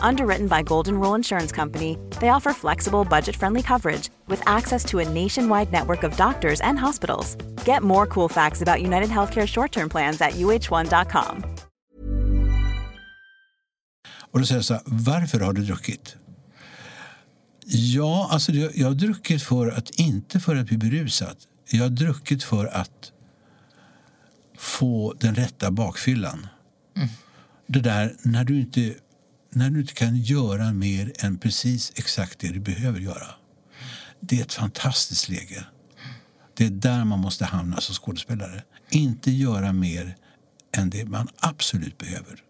Underwritten by Golden Rule Insurance Company, they offer flexible, budget friendly coverage with access to a nationwide network of doctors and hospitals. Get more cool facts about United Healthcare short term plans at uh1.com. Och då säger jag så här, varför har du druckit? Ja, alltså jag, jag har druckit för att inte för att bli berusad. Jag har druckit för att få den rätta bakfyllan. Mm. Det där när du, inte, när du inte kan göra mer än precis exakt det du behöver göra. Det är ett fantastiskt läge. Det är där man måste hamna som skådespelare. Inte göra mer än det man absolut behöver.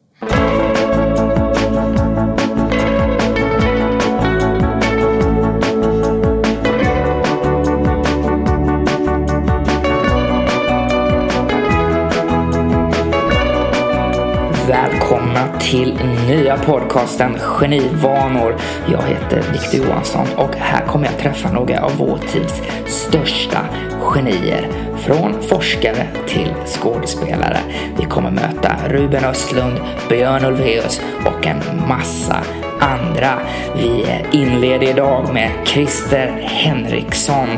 Till nya podcasten Genivanor. Jag heter Victor Johansson och här kommer jag träffa några av vår tids största genier. Från forskare till skådespelare. Vi kommer möta Ruben Östlund, Björn Ulvaeus och en massa andra. Vi inleder idag med Christer Henriksson,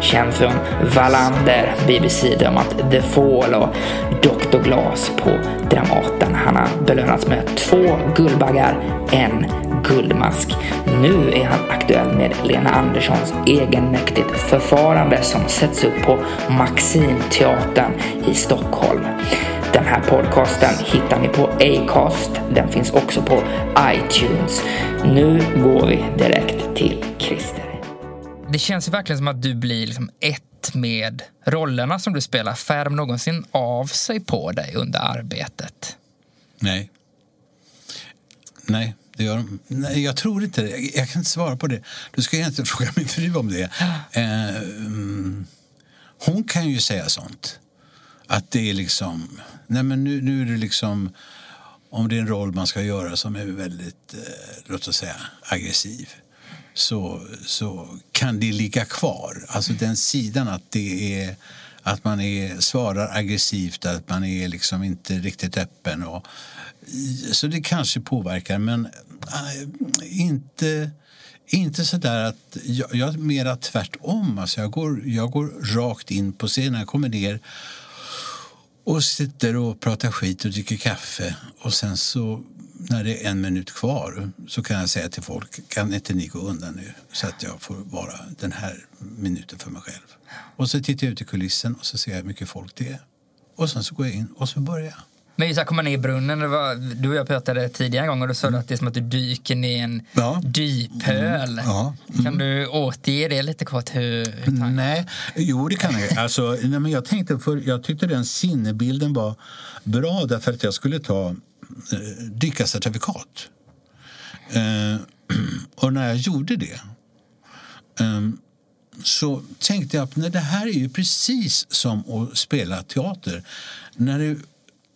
känd från Wallander, BBC-dramat The Fall och Dr. Glas på Dramaten. Han har belönats med två Guldbaggar, en Guldmask. Nu är han aktuell med Lena Anderssons egenmäktigt förfarande som sätts upp på Maximteatern i Stockholm. Den här podcasten hittar ni på Acast. Den finns också på iTunes. Nu går vi direkt till Christer. Det känns verkligen som att du blir liksom ett med rollerna som du spelar. Färm någonsin av sig på dig under arbetet? Nej. Nej, det gör de. Nej, jag tror inte det. Jag kan inte svara på det. Du ska egentligen fråga min fru om det. Eh, mm, hon kan ju säga sånt. Att det är liksom... Nej, men nu, nu är det liksom... Om det är en roll man ska göra som är väldigt, eh, låt oss säga, aggressiv så, så kan det ligga kvar. Alltså den sidan att det är att man är, svarar aggressivt, att man är liksom inte riktigt öppen. Och, så det kanske påverkar, men äh, inte, inte så där att... Jag, jag är mera tvärtom. Alltså jag, går, jag går rakt in på scenen. Jag kommer ner och sitter och pratar skit och dricker kaffe. Och sen så när det är en minut kvar så kan jag säga till folk kan inte ni gå undan nu så att jag får vara den här minuten för mig själv. Och så tittar jag ut i kulissen och så ser jag hur mycket folk det är. Och sen så går jag in och så börjar jag. Men just att komma ner i brunnen, det var, du och jag pratade tidigare en gång och du sa mm. att det är som att du dyker ner i en ja. dyphöl. Mm. Ja. Mm. Kan du återge det lite kort? Hur, hur nej, jo det kan jag. Alltså, nej, men jag, tänkte för, jag tyckte den sinnebilden var bra därför att jag skulle ta Eh, dykarcertifikat. Eh, och när jag gjorde det ehm, så tänkte jag att det här är ju precis som att spela teater. När du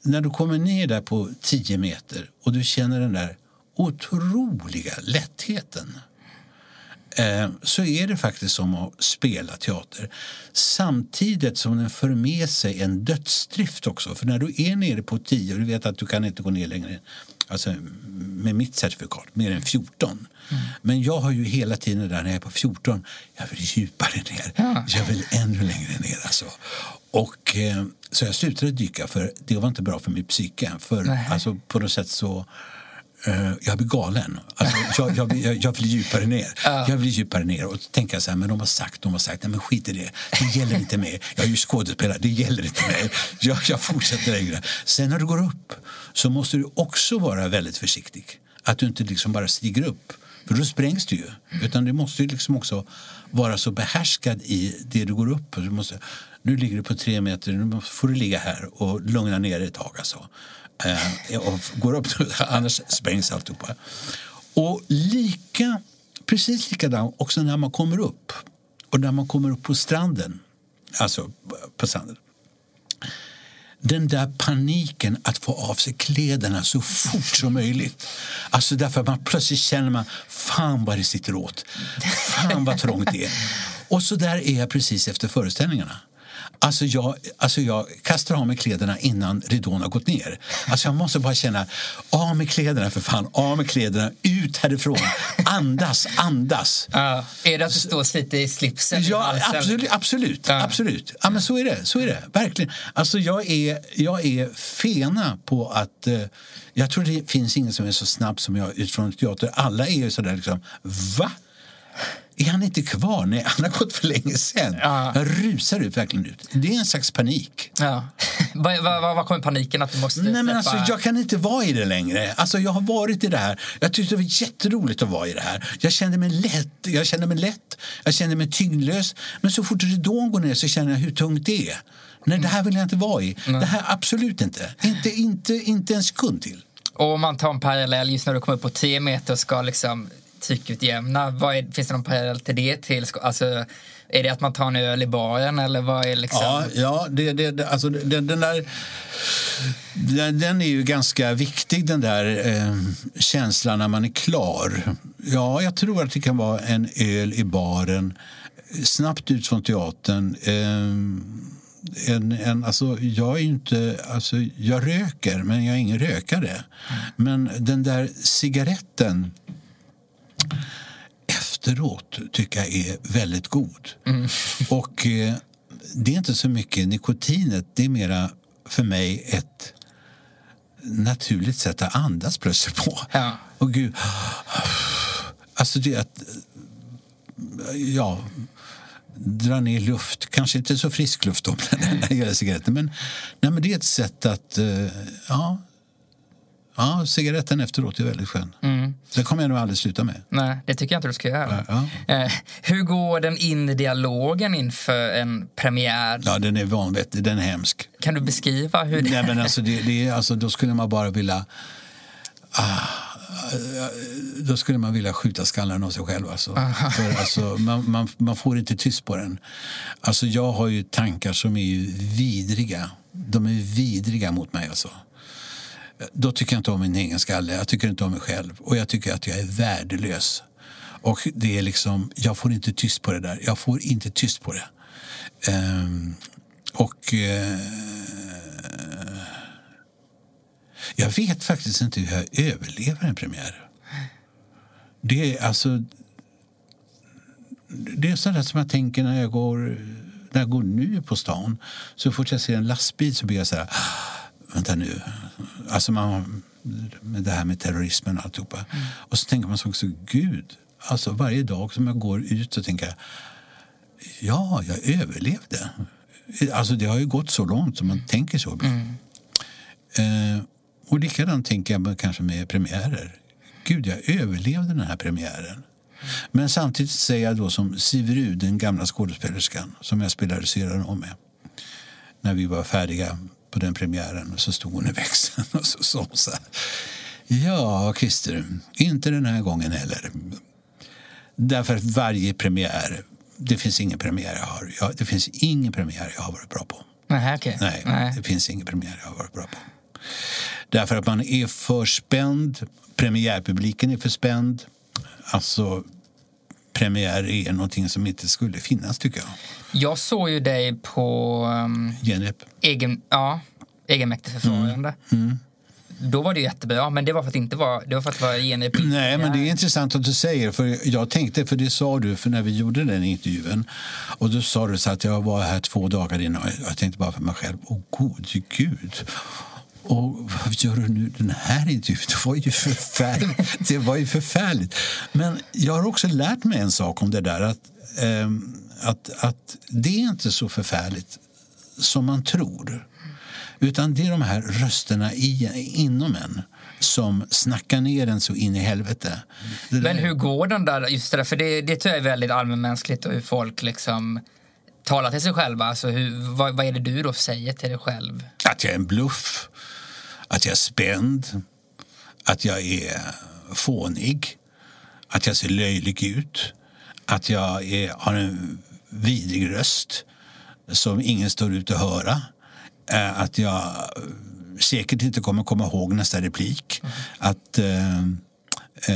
när du kommer ner där på 10 meter och du känner den där otroliga lättheten så är det faktiskt som att spela teater. Samtidigt som den för med sig en dödsdrift också. För när du är nere på 10 och du vet att du kan inte gå ner längre alltså med mitt certifikat, mer än 14. Mm. Men jag har ju hela tiden där när jag är på 14, jag vill djupare ner. Ja. Jag vill ännu längre ner. Alltså. Och, eh, så jag slutade dyka för det var inte bra för mitt psyke. För alltså, på något sätt så eh, jag blir galen. Alltså, jag, jag, jag, jag vill djupare ner. Jag vill djupare ner och tänka så här, men de har sagt, de har sagt, nej men skit i det. Det gäller inte mig. Jag är ju skådespelare, det gäller inte mig. Jag, jag fortsätter längre. Sen när du går upp så måste du också vara väldigt försiktig. Att du inte liksom bara stiger upp. För då sprängs du ju. Utan du måste ju liksom också vara så behärskad i det du går upp på. Du måste, nu ligger du på tre meter, nu får du ligga här och lugna ner dig ett tag. Alltså. Eh, och går upp, annars sprängs alltihopa. Och lika, precis likadant också när man kommer upp. Och när man kommer upp på stranden. Alltså på stranden den där paniken att få av sig kläderna så fort som möjligt. Alltså därför man plötsligt känner man, fan vad det sitter åt. Fan vad trångt det är. Och så där är jag precis efter föreställningarna. Alltså jag, alltså jag kastar av mig kläderna innan ridån har gått ner. Alltså jag måste bara känna, av med kläderna för fan, av med kläderna, ut härifrån. Andas, andas. Ja. Är det att du står sliter i slipsen? Ja, absolut. absolut, ja. absolut. Ja, men så är det, så är det. Verkligen. Alltså jag är, jag är fena på att... Eh, jag tror det finns ingen som är så snabb som jag utifrån teater. Alla är ju sådär liksom, va? Är han inte kvar? Nej, han har gått för länge sen. Ja. Jag rusar ut verkligen ut. Det är en slags panik. Ja. Vad va, va, kommer paniken att du måste Nej, men alltså, Jag kan inte vara i det längre. Alltså, jag har varit i det här. Jag tyckte det var jätteroligt att vara i det här. Jag kände mig lätt. Jag kände mig lätt. Jag kände mig tyngdlös. Men så fort ridån går ner så känner jag hur tungt det är. Nej, det här vill jag inte vara i. Nej. Det här absolut inte. Inte, inte. inte en sekund till. Och om man tar en parallell just när du kommer upp på 10 meter och ska liksom tryckutjämna? Vad är, finns det någon parallell till det? Till, alltså, är det att man tar en öl i baren eller vad är liksom? Ja, ja det, det, alltså, den, den där den, är ju ganska viktig den där eh, känslan när man är klar. Ja, jag tror att det kan vara en öl i baren, snabbt ut från teatern. Eh, en, en, alltså, jag är inte, alltså, jag röker, men jag är ingen rökare. Mm. Men den där cigaretten efteråt tycker jag är väldigt god. Mm. Och eh, det är inte så mycket nikotinet, det är mera för mig ett naturligt sätt att andas plötsligt på. Ja. Och gud, alltså det att ja, dra ner luft, kanske inte så frisk luft då, när det gäller cigaretter, men, nej, men det är ett sätt att eh, ja, Ja, cigaretten efteråt är väldigt skön. Mm. Det kommer jag nog aldrig sluta med. Nej, det tycker jag inte du ska göra. Ja, ja. Eh, hur går den inre dialogen inför en premiär? Ja, den är vanvettig. Den är hemsk. Kan du beskriva hur det Nej, men alltså, det, det är, alltså, Då skulle man bara vilja... Ah, då skulle man vilja skjuta skallen av sig själv. Alltså. För, alltså, man, man, man, får inte tyst på den. Alltså, jag har ju tankar som är vidriga. De är vidriga mot mig. Alltså då tycker jag inte om min egen skalle. Jag tycker inte om mig själv. Och jag tycker att jag är värdelös. Och det är liksom, jag får inte tyst på det där. Jag får inte tyst på det. Um, och uh, jag vet faktiskt inte hur jag överlever en premiär. Det är alltså... Det är sådär som jag tänker när jag går, när jag går nu på stan. Så fort jag ser en lastbil så blir jag så här ah, vänta nu, alltså man, med det här med terrorismen och alltihopa. Mm. Och så tänker man så också, gud, alltså varje dag som jag går ut så tänker jag, ja, jag överlevde. Alltså det har ju gått så långt som man tänker så. Mm. Eh, och likadant tänker jag kanske med premiärer. Gud, jag överlevde den här premiären. Men samtidigt säger jag då som Siv den gamla skådespelerskan som jag spelade Cyrano med när vi var färdiga på den premiären. Och så stod hon i växeln och så sa så här. Ja, Christer, inte den här gången heller. Därför att varje premiär, det finns ingen premiär jag har, jag, det finns ingen premiär jag har varit bra på. Nej, okay. Nej, Nej, det finns ingen premiär jag har varit bra på. Därför att man är för spänd, premiärpubliken är för spänd. Alltså, premiär är någonting som inte skulle finnas, tycker jag. Jag såg ju dig på... Um, Genrep. Egen, ja, egenmäktigt förfarande. Mm. Mm. Då var det jättebra, men det var för att inte var, det var för att det var genrep. Nej, men det är intressant att du säger, för jag tänkte, för det sa du för när vi gjorde den intervjun, och då sa du så att jag var här två dagar innan, jag tänkte bara för mig själv, åh gode gud. Och vad gör du nu den här intervjun? Det var ju förfärligt. Det var ju förfärligt. Men jag har också lärt mig en sak om det där. Att, eh, att, att det är inte så förfärligt som man tror. Utan det är de här rösterna i, inom en som snackar ner en så in i helvete. Men hur går den där, just det där, för det, det tror jag är väldigt allmänmänskligt och hur folk liksom talar till sig själva. Alltså hur, vad, vad är det du då säger till dig själv? Att jag är en bluff, att jag är spänd, att jag är fånig, att jag ser löjlig ut, att jag är, har en vidrig röst som ingen står ut att höra. Eh, att jag säkert inte kommer komma ihåg nästa replik. Mm. Att eh,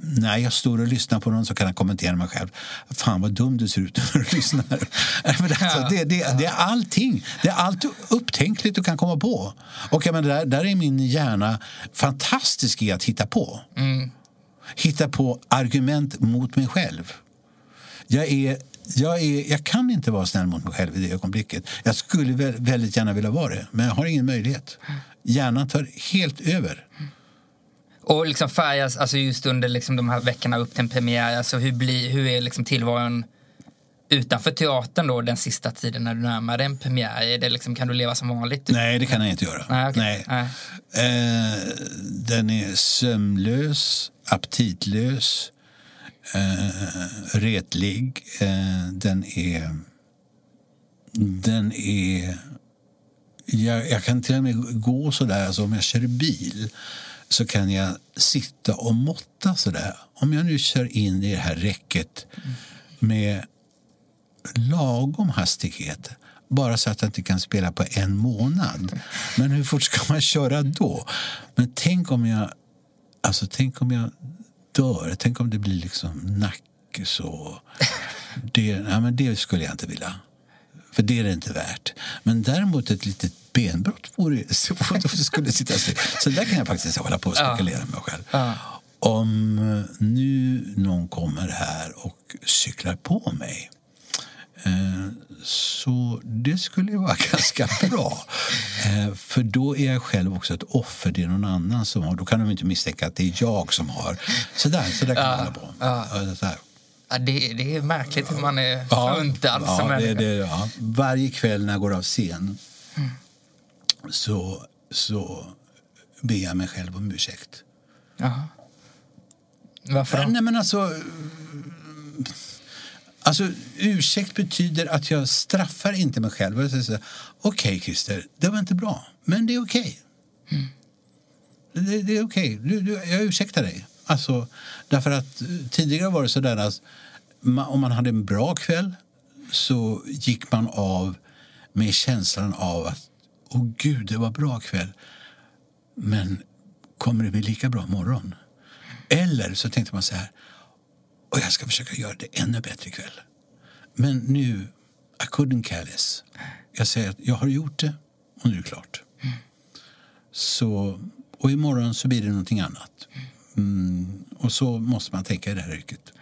när jag står och lyssnar på någon så kan jag kommentera mig själv. Fan vad dum du ser ut när du lyssnar. alltså, det, det, det, är allting. Det är allt upptänkligt du kan komma på. Och jag menar, där, där är min hjärna fantastisk i att hitta på. Mm. Hitta på argument mot mig själv. Jag är jag, är, jag kan inte vara snäll mot mig själv i det ögonblicket. Jag skulle väldigt gärna vilja vara det, men jag har ingen möjlighet. Hjärnan tar helt över. Och liksom färgas, alltså just under liksom de här veckorna upp till en premiär, alltså hur, blir, hur är liksom tillvaron utanför teatern då den sista tiden när du närmar dig en premiär? Är det liksom, kan du leva som vanligt? Nej, det kan jag inte göra. Nej, okay. Nej. Eh, den är sömnlös, aptitlös eh, retlig. Eh, den är... Den är... Jag, jag, kan till och med gå så där, alltså om jag kör bil så kan jag sitta och måtta sådär. Om jag nu kör in i det här räcket med lagom hastighet bara så att jag inte kan spela på en månad. Men hur fort ska man köra då? Men tänk om jag, alltså tänk om jag dör. Tänk om det blir liksom nack så. Det, ja, men det skulle jag inte vilja. För det är det inte värt. Men däremot ett litet benbrott vore så skulle sitta still. Så där kan jag faktiskt hålla på och spekulera med mig själv. Ja. Om nu någon kommer här och cyklar på mig Eh, så det skulle vara ganska bra. Eh, för då är jag själv också ett offer. Det är någon annan som har. Då kan de inte misstänka att det är jag som har. Så där, så där kan ja, man hålla på. Ja. Ja, det, det är märkligt hur man är ja, funtad ja, det, det, ja. Varje kväll när jag går av scen mm. så, så ber jag mig själv om ursäkt. Jaha. Varför då? Nej, men alltså, Alltså, ursäkt betyder att jag straffar inte mig själv. Okej, okay, Christer, det var inte bra, men det är okej. Okay. Mm. Det, det, är okej. Okay. jag ursäktar dig. Alltså, därför att eh, tidigare var det så där att man, om man hade en bra kväll så gick man av med känslan av att åh oh, gud, det var bra kväll. Men kommer det bli lika bra imorgon? Eller så tänkte man så här och jag ska försöka göra det ännu bättre ikväll. Men nu, I couldn't care less. Jag säger att jag har gjort det och nu är det klart. Mm. Så, och imorgon så blir det någonting annat. Mm, och så måste man tänka i det här yrket.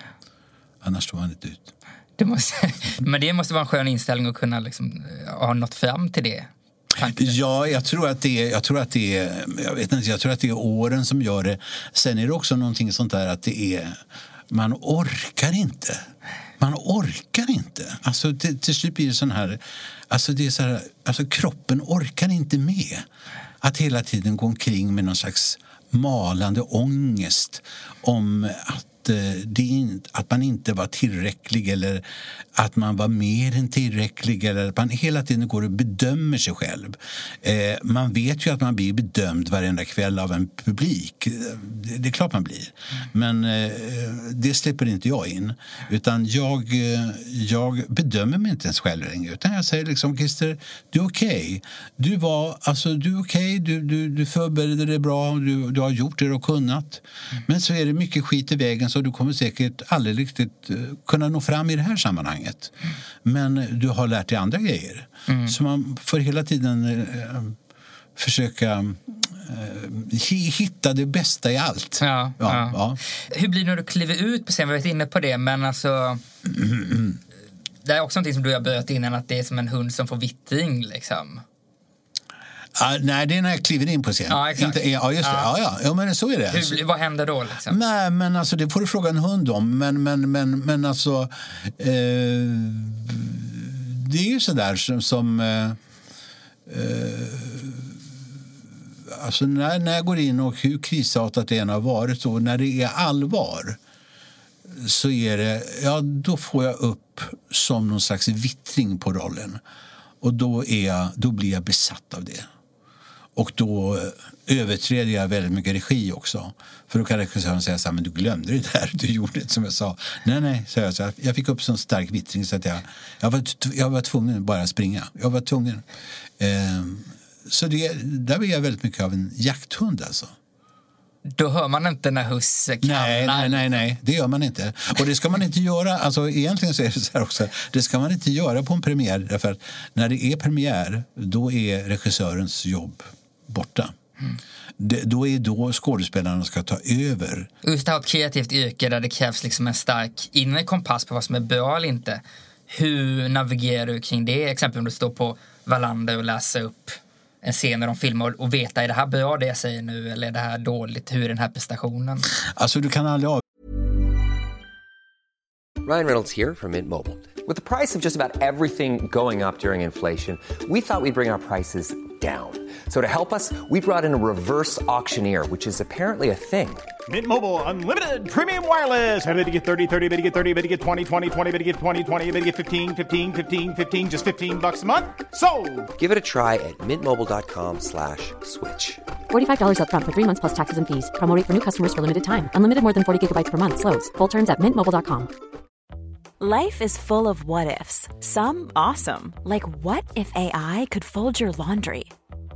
Annars står man inte ut. Det måste, men det måste vara en skön inställning att kunna liksom, eh, ha nått fram till det. Ja, jag tror att det är, jag tror att det är, jag vet inte, jag tror att det är åren som gör det. Sen är det också någonting sånt där att det är man orkar inte. Man orkar inte. Alltså, till, till slut blir det sån här... Alltså, det är så här, alltså, kroppen orkar inte med att hela tiden gå omkring med någon slags malande ångest om att eh, det in, att man inte var tillräcklig eller att man var mer än tillräcklig eller att man hela tiden går och bedömer sig själv. Eh, man vet ju att man blir bedömd varenda kväll av en publik. Det, är klart man blir. Men eh, det släpper inte jag in. Utan jag, eh, jag bedömer mig inte ens själv längre. Utan jag säger liksom, Christer, du är okej. Okay. Du var, alltså du är okej, okay. du, du, du förberedde dig bra, du, du har gjort det du har kunnat. Men så är det mycket skit i vägen så du kommer säkert aldrig riktigt eh, kunna nå fram i det här sammanhanget. Mm. Men du har lärt dig andra grejer. Mm. Så man får hela tiden eh, försöka eh, hitta det bästa i allt. Ja, ja, ja. Hur blir det när du kliver ut på scen? Vi har varit inne på det, men alltså... Det är också något som du har börjat innan, att det är som en hund som får vittring. Liksom. Ah, nej, det är när jag kliver in på scen. Ja, exakt. Inte, ja, just det. Ja. Ja. Ja, ja. men så är det. Hur, vad händer då? Liksom? Nej, men alltså det får du fråga en hund om. Men, men, men, men alltså... Eh, det är ju sådär som... som eh, eh, alltså när, när jag går in och hur krisartat det än har varit och när det är allvar så är det, ja, då får jag upp som någon slags vittring på rollen. Och då, är jag, då blir jag besatt av det. Och då eh, överträder jag väldigt mycket regi också. För då kan regissören säga så här, men du glömde det där, du gjorde det som jag sa. Nej, nej, så jag, så jag, fick upp så stark vittring så att jag, jag, var, jag var tvungen bara springa. Jag var tvungen. Ehm, så det, där blir jag väldigt mycket av en jakthund alltså. Då hör man inte när husse kallar. Nej, nej, nej, nej, det gör man inte. Och det ska man inte göra, alltså egentligen så är det så här också, det ska man inte göra på en premiär därför att när det är premiär då är regissörens jobb borta. Det, då är då skådespelarna ska ta över. Just det här ett kreativt yrke där det krävs liksom en stark inre kompass på vad som är bra eller inte. Hur navigerar du kring det? Exempelvis om du står på Wallander och läser upp en scen där de filmar och veta är det här bra det jag säger nu eller är det här dåligt? Hur är den här prestationen? Alltså du kan aldrig av... Ryan Reynolds here from Mint Mobile. With the price of just about everything going up during inflation, we thought we'd bring our prices down. So to help us, we brought in a reverse auctioneer, which is apparently a thing. Mint Mobile unlimited premium wireless. Ready to get 30, 30, bit to get 30, bit to get 20, 20, 20, bit to get 20, 20, bit to get 15, 15, 15, 15 just 15 bucks a month. So, Give it a try at mintmobile.com slash switch. $45 upfront for three months plus taxes and fees. Promo for new customers for limited time. Unlimited more than 40 gigabytes per month. Slows. Full terms at mintmobile.com. Life is full of what ifs. Some awesome, like what if AI could fold your laundry?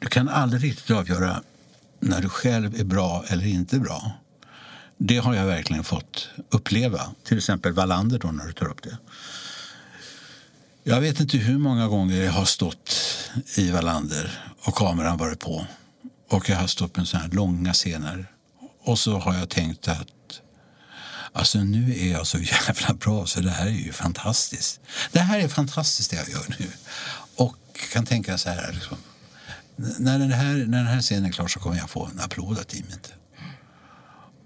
Du kan aldrig riktigt avgöra när du själv är bra eller inte bra. Det har jag verkligen fått uppleva. Till exempel Wallander då, när du tar upp det. Jag vet inte hur många gånger jag har stått i Wallander och kameran varit på. Och jag har stått med sådana här långa scener. Och så har jag tänkt att Alltså nu är jag så jävla bra så det här är ju fantastiskt. Det här är fantastiskt det jag gör nu. Och kan tänka så här, liksom, när, den här när den här scenen är klar så kommer jag få en applåd av teamet.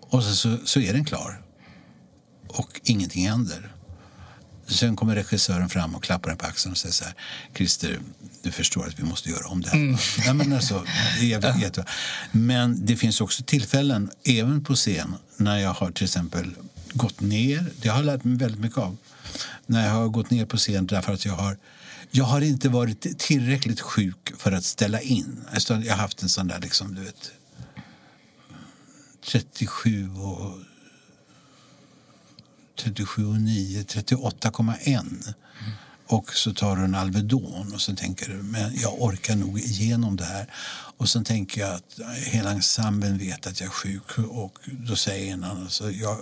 Och så, så, så är den klar. Och ingenting händer. Sen kommer regissören fram och klappar en på axeln och säger så här, Christer, du förstår att vi måste göra om det här. Ja, men, alltså, det men det finns också tillfällen, även på scen, när jag har till exempel gått ner. Det har jag lärt mig väldigt mycket av. När jag har gått ner på scen därför att jag har jag har inte varit tillräckligt sjuk för att ställa in. Alltså, jag har haft en sån där, liksom, du vet, 37 och 37 och 9, 38,1. Och så tar du en Alvedon och så tänker du men jag orkar nog igenom det här. Och sen tänker jag att hela ensemblen vet att jag är sjuk och då säger en annan så jag,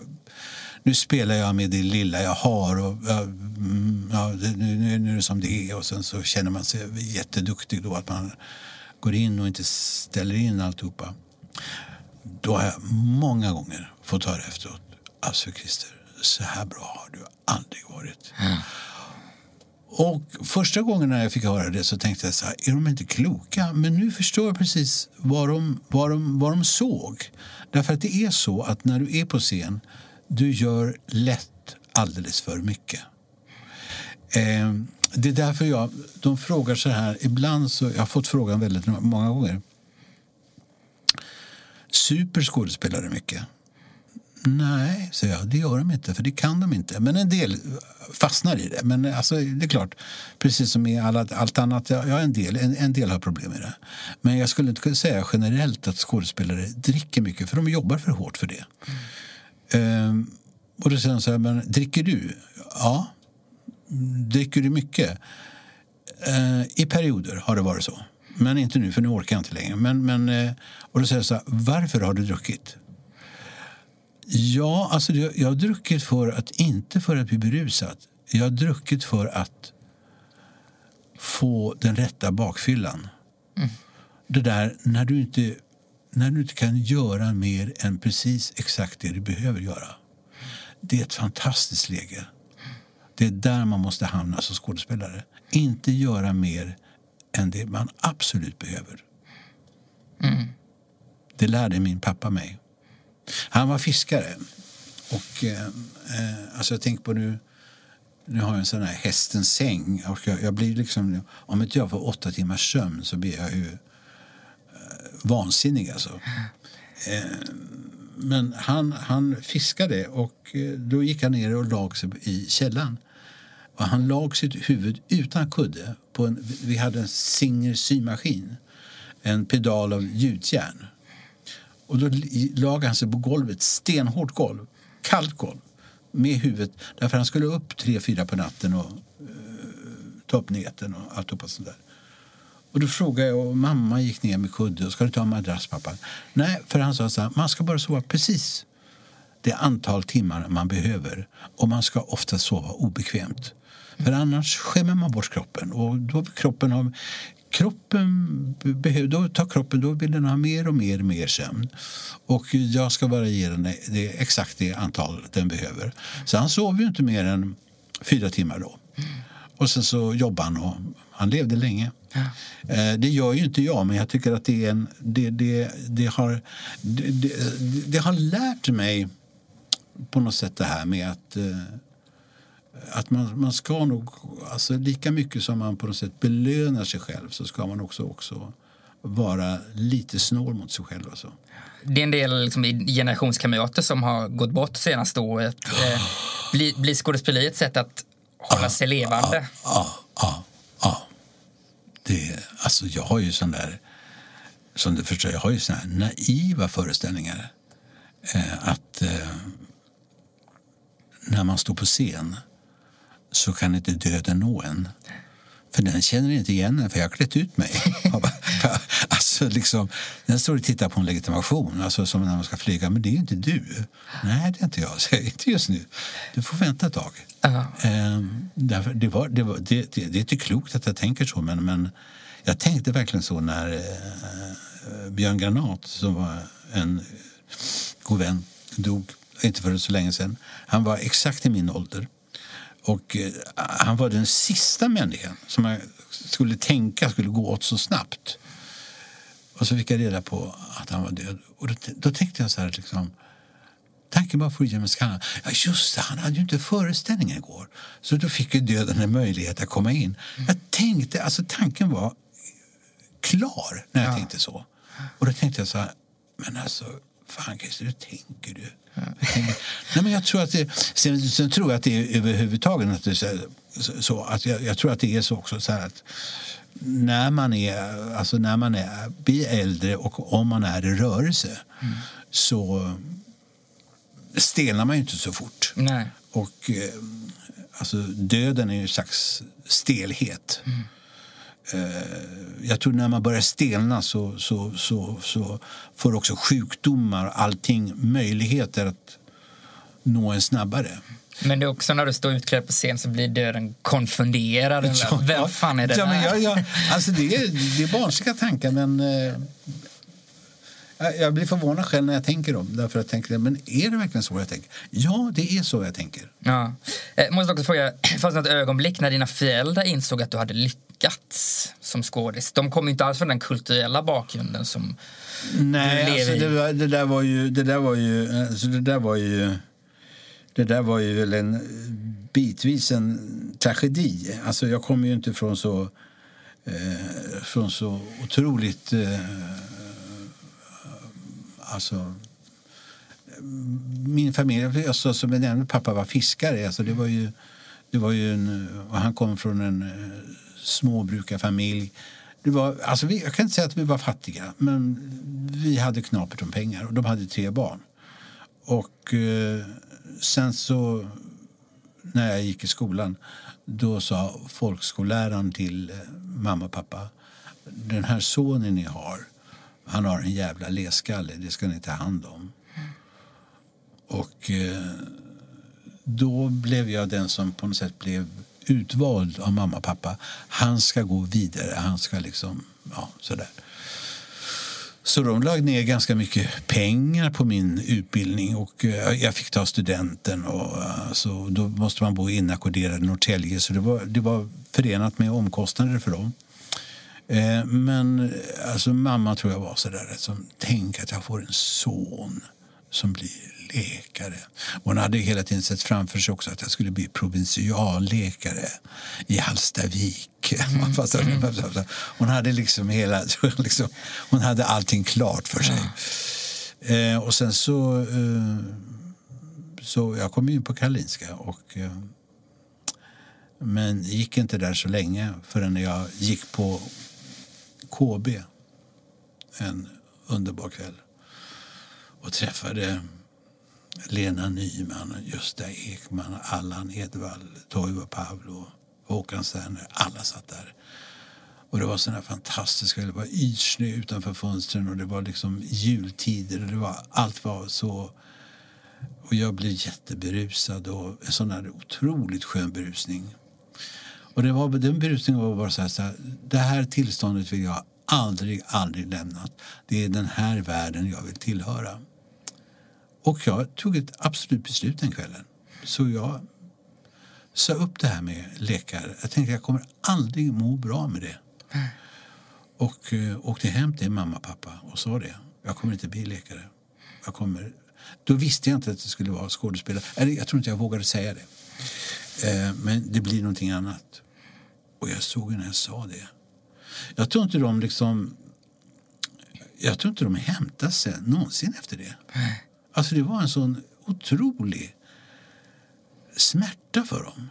nu spelar jag med det lilla jag har och ja, det, nu, nu är det som det är och sen så känner man sig jätteduktig då att man går in och inte ställer in alltihopa. Då har jag många gånger fått höra efteråt, alltså Christer, så här bra har du aldrig varit. Mm. Och första gången när jag fick höra det så tänkte jag så här, är de inte kloka? Men nu förstår jag precis vad de, vad de, vad de såg. Därför att det är så att när du är på scen, du gör lätt alldeles för mycket. Eh, det är därför jag, de frågar så här, ibland så, jag har fått frågan väldigt många gånger. Super skådespelare mycket? Nej, säger jag, det gör de inte, för det kan de inte. Men en del fastnar i det. Men alltså, det är klart, precis som med alla, allt annat, ja, en, del, en, en del har problem med det. Men jag skulle inte kunna säga generellt att skådespelare dricker mycket, för de jobbar för hårt för det. Mm. Ehm, och då säger han så här, men dricker du? Ja. Dricker du mycket? Ehm, I perioder har det varit så. Men inte nu, för nu orkar jag inte längre. Men, men, eh, och då säger jag så här, varför har du druckit? Ja, alltså jag, jag har druckit för att, inte för att bli berusad. Jag har druckit för att få den rätta bakfyllan. Mm. Det där när du, inte, när du inte kan göra mer än precis exakt det du behöver göra. Det är ett fantastiskt läge. Det är där man måste hamna som skådespelare. Inte göra mer än det man absolut behöver. Mm. Det lärde min pappa mig. Han var fiskare. Och, eh, eh, alltså jag tänker på nu, nu har jag en sån här hästens säng. Och jag, jag, blir liksom, om inte jag får åtta timmars sömn så blir jag ju vansinnig. Alltså. Eh, men han, han fiskade och eh, då gick han ner och lag sig i källan. Och han lag sitt huvud utan kudde. På en, vi hade en Singer symaskin, en pedal av gjutjärn. Och då lag han sig på golvet, stenhårt golv, kallt golv, med huvudet. Därför han skulle upp tre, fyra på natten och uh, ta upp näten och allt sånt där. Och då frågade jag och mamma gick ner med kudde och ska du ta en madrass pappa? Nej, för han sa så här, man ska bara sova precis det antal timmar man behöver och man ska ofta sova obekvämt. För annars skämmer man bort kroppen och då kroppen har kroppen behöver, då tar kroppen, då vill den ha mer och mer och mer sömn. Och jag ska bara ge den det, exakt det antal den behöver. Så han sov ju inte mer än fyra timmar då. Och sen så jobbade han och han levde länge. Ja. Eh, det gör ju inte jag, men jag tycker att det, är en, det, det, det, har, det, det, har lärt mig på något sätt det här med att eh, att man, man ska nog, alltså lika mycket som man på något sätt belönar sig själv så ska man också, också vara lite snål mot sig själv. Alltså. Det är en del liksom, generationskamrater som har gått bort senaste året. Eh, blir, blir skådespeleri ett sätt att hålla sig levande? Ja, ja, ja. Det, alltså jag har ju sån där, som du förstår, jag har ju såna här naiva föreställningar. Eh, att eh, när man står på scen så kan inte döden nå en. För den känner inte igen en, för jag har klätt ut mig. alltså, liksom, den står och tittar på en legitimation, alltså, som när man ska flyga. Men det är inte du. Nej, det är inte jag. Säger inte just nu. Du får vänta ett tag. Uh -huh. ehm, därför, det, var, det, var, det, det, det, är inte klokt att jag tänker så, men, men jag tänkte verkligen så när eh, Björn Granat, som var en god vän, dog inte för så länge sedan. Han var exakt i min ålder. Och eh, han var den sista människan som jag skulle tänka skulle gå åt så snabbt. Och så fick jag reda på att han var död. Och då, då tänkte jag så här liksom, Tanken bara for genom skallen. Ja, just det, han hade ju inte föreställningen igår. Så då fick ju döden en möjlighet att komma in. Mm. Jag tänkte, alltså tanken var klar när jag ja. tänkte så. Och då tänkte jag så här, men alltså, fan Christer, hur tänker du? Nej, men jag tror att det, sen, sen, tror jag att det är överhuvudtaget är så, att jag, jag, tror att det är så också så att när man är, alltså när man är, blir äldre och om man är i rörelse mm. så stelnar man ju inte så fort. Nej. Och eh, alltså döden är en slags stelhet. Mm. Jag tror när man börjar stelna så, så, så, så får också sjukdomar och allting möjligheter att nå en snabbare. Men det är också när du står utklädd på scen så blir döden konfunderad. Ja, Vem fan är det ja, men jag, jag, alltså det, är, det är barnsliga tankar men eh, jag blir förvånad själv när jag tänker om därför jag tänker, men är det verkligen så jag tänker? Ja, det är så jag tänker. Ja. Jag eh, måste också fråga, fanns det något ögonblick när dina föräldrar insåg att du hade lyckats som skådis? De kom inte alls från den kulturella bakgrunden som Nej, du alltså det, var, det, där var ju, det där var ju, alltså det där var ju, det där var ju väl en bitvis en tragedi. Alltså jag kommer ju inte från så, eh, från så otroligt eh, alltså, min familj, alltså, som jag nämnde, pappa var fiskare. Alltså, det var ju, det var ju en, och han kom från en eh, småbrukarfamilj. Det var, alltså vi, jag kan inte säga att vi var fattiga, men vi hade knapert om pengar. Och de hade tre barn. Och Eh, sen så, när jag gick i skolan, då sa folkskolläraren till eh, mamma och pappa den här sonen ni har, han har en jävla leskalle, det ska ni ta hand om. Och eh, då blev jag den som på något sätt blev utvald av mamma och pappa. Han ska gå vidare, han ska liksom, ja sådär. Så de lade ner ganska mycket pengar på min utbildning och eh, jag fick ta studenten och eh, så då måste man bo inackorderad i Norrtälje så det var, det var förenat med omkostnader för dem. Eh, men alltså, mamma tror jag var så där som tänk att jag får en son som blir läkare. Hon hade hela tiden sett framför sig också att jag skulle bli provinsialläkare i Hallstavik. Mm. hon hade liksom hela, liksom, hon hade allting klart för sig. Ja. Eh, och sen så, eh, så jag kom in på Karolinska och eh, men gick inte där så länge förrän jag gick på KB en underbar kväll och träffade Lena Nyman, Gösta Ekman, Allan Edwall, Toivo Pavlo, Håkan Sterner. Alla satt där. Och det var såna fantastiska, det var yrsnö utanför fönstren och det var liksom jultider och det var, allt var så... Och jag blev jätteberusad och en sån här otroligt skön berusning. Och det var, den berusningen var bara så här, så här, det här tillståndet vill jag aldrig, aldrig lämna. Det är den här världen jag vill tillhöra. Och jag tog ett absolut beslut den kvällen. Så jag sa upp det här med läkare. Jag tänkte jag kommer aldrig må bra med det. Och uh, åkte hem till mamma och pappa och sa det. Jag kommer inte bli läkare. Jag kommer... Då visste jag inte att det skulle vara skådespelare. Eller jag tror inte jag vågade säga det. Uh, men det blir någonting annat. Och jag såg när jag sa det. Jag tror inte de liksom... Jag tror inte de hämtade sig någonsin efter det. Alltså det var en sån otrolig smärta för dem.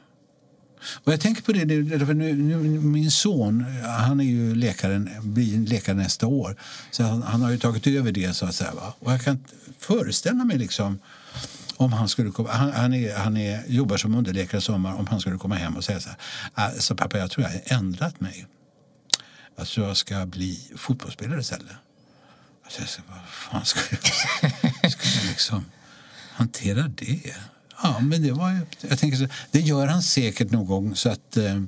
Och jag tänker på det, för nu, nu, min son, han är ju läkaren, blir läkare nästa år. Så han, han, har ju tagit över det så att säga. Va? Och jag kan föreställa mig liksom om han skulle komma, han, han, är, han är, jobbar som underläkare i sommar, om han skulle komma hem och säga så här, alltså pappa jag tror jag har ändrat mig. Alltså jag ska bli fotbollsspelare istället. Alltså, vad fan ska jag, ska jag liksom hantera det? Ja, men det var jag tänker så, det gör han säkert någon gång så att, eh,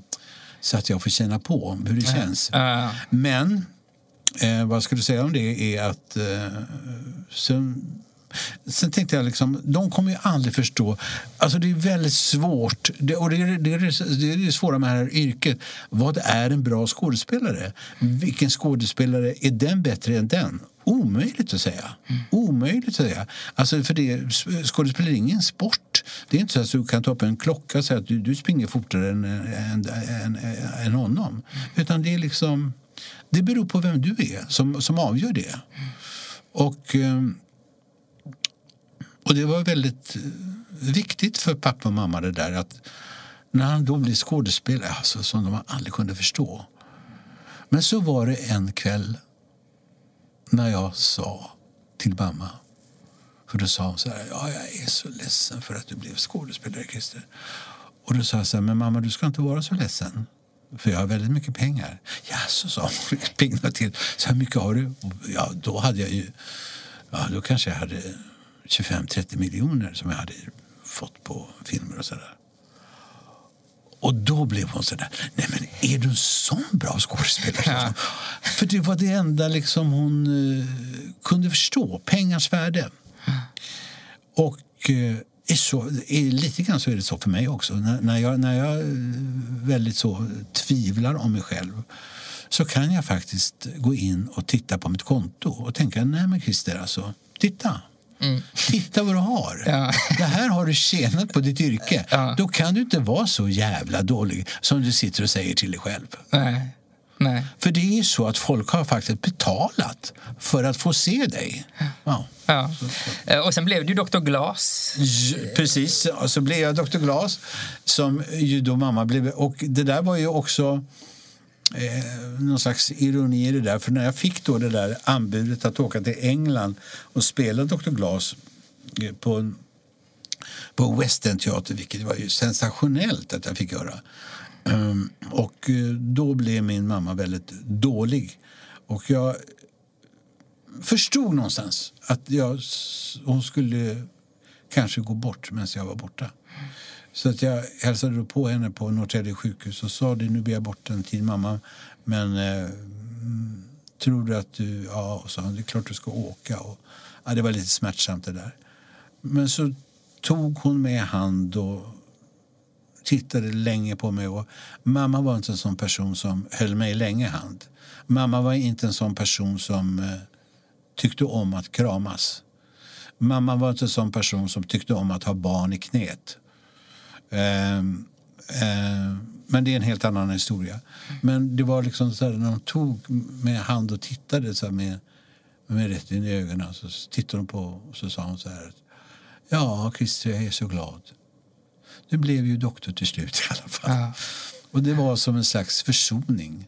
så att jag får känna på hur det känns. Uh. Men eh, vad ska du säga om det är att eh, sen, sen tänkte jag liksom, de kommer ju aldrig förstå. Alltså det är väldigt svårt, det, och det är det, är det, är det svåra med det här yrket. Vad är en bra skådespelare? Vilken skådespelare är den bättre än den? Omöjligt att säga. Mm. Omöjligt att säga. Alltså för det, skådespeleri är ingen sport. Det är inte så att du kan ta upp en klocka och säga att du, du springer fortare än, än, än, än honom. Mm. Utan det är liksom... Det beror på vem du är som, som avgör det. Mm. Och, ehm, och det var väldigt eh, viktigt för pappa och mamma det där att när han då blir skådespelare, alltså, som de aldrig kunde förstå. Men så var det en kväll när jag sa till mamma för då sa hon så här, ja, jag är så ledsen för att du blev skådespelare, Christer. Och då sa jag så här, men mamma, du ska inte vara så ledsen. För jag har väldigt mycket pengar. Ja, så sa hon, pigna till. Så här mycket har du? Ja, då hade jag ju, ja, då kanske jag hade 25-30 miljoner som jag hade fått på filmer och sådär. Och då blev hon så där, nej men är du en sån bra skådespelare? För det var det enda liksom hon uh, kunde förstå, pengars värde. Och uh, är så, är, lite grann så är det så för mig också. När, när, jag, när jag eh, väldigt så tvivlar om mig själv så kan jag faktiskt gå in och titta på mitt konto och tänka, nej men Christer alltså, titta. Mm. Titta vad du har. Ja. Det här har du tjänat på ditt yrke. Ja. Då kan du inte vara så jävla dålig som du sitter och säger till dig själv. Nej. Nej. För det är ju så att folk har faktiskt betalat för att få se dig. Ja. Ja. Eh, Och sen blev du Dr. Glas. Precis, så blev jag Dr. Glas som ju då mamma blev. Och det där var ju också eh, någon slags ironi i det där. För när jag fick då det där anbudet att åka till England och spela Dr. Glas eh, på, på West End Teater, vilket var ju sensationellt att jag fick göra. Um, och eh, då blev min mamma väldigt dålig. Och jag förstod någonstans att jag, hon skulle kanske gå bort medan jag var borta. Så att jag hälsade då på henne på Norrtälje sjukhus och sa det, nu blir jag borta en tid mamma. Men eh, tror du att du... Ja, och sa hon, det är klart du ska åka. Och, ja, det var lite smärtsamt det där. Men så tog hon med hand och tittade länge på mig. Och mamma var inte en sån person som höll mig länge i hand. Mamma var inte en sån person som eh, tyckte om att kramas. Mamma var inte en sån person som tyckte om att ha barn i knät. Ehm, ehm, men det är en helt annan historia. Men det var liksom så här, när de tog med hand och tittade så med, med rätt in i ögonen så tittade de på och så sa hon så här. Ja, Christer, jag är så glad. Du blev ju doktor till slut i alla fall. Och det var som en slags försoning.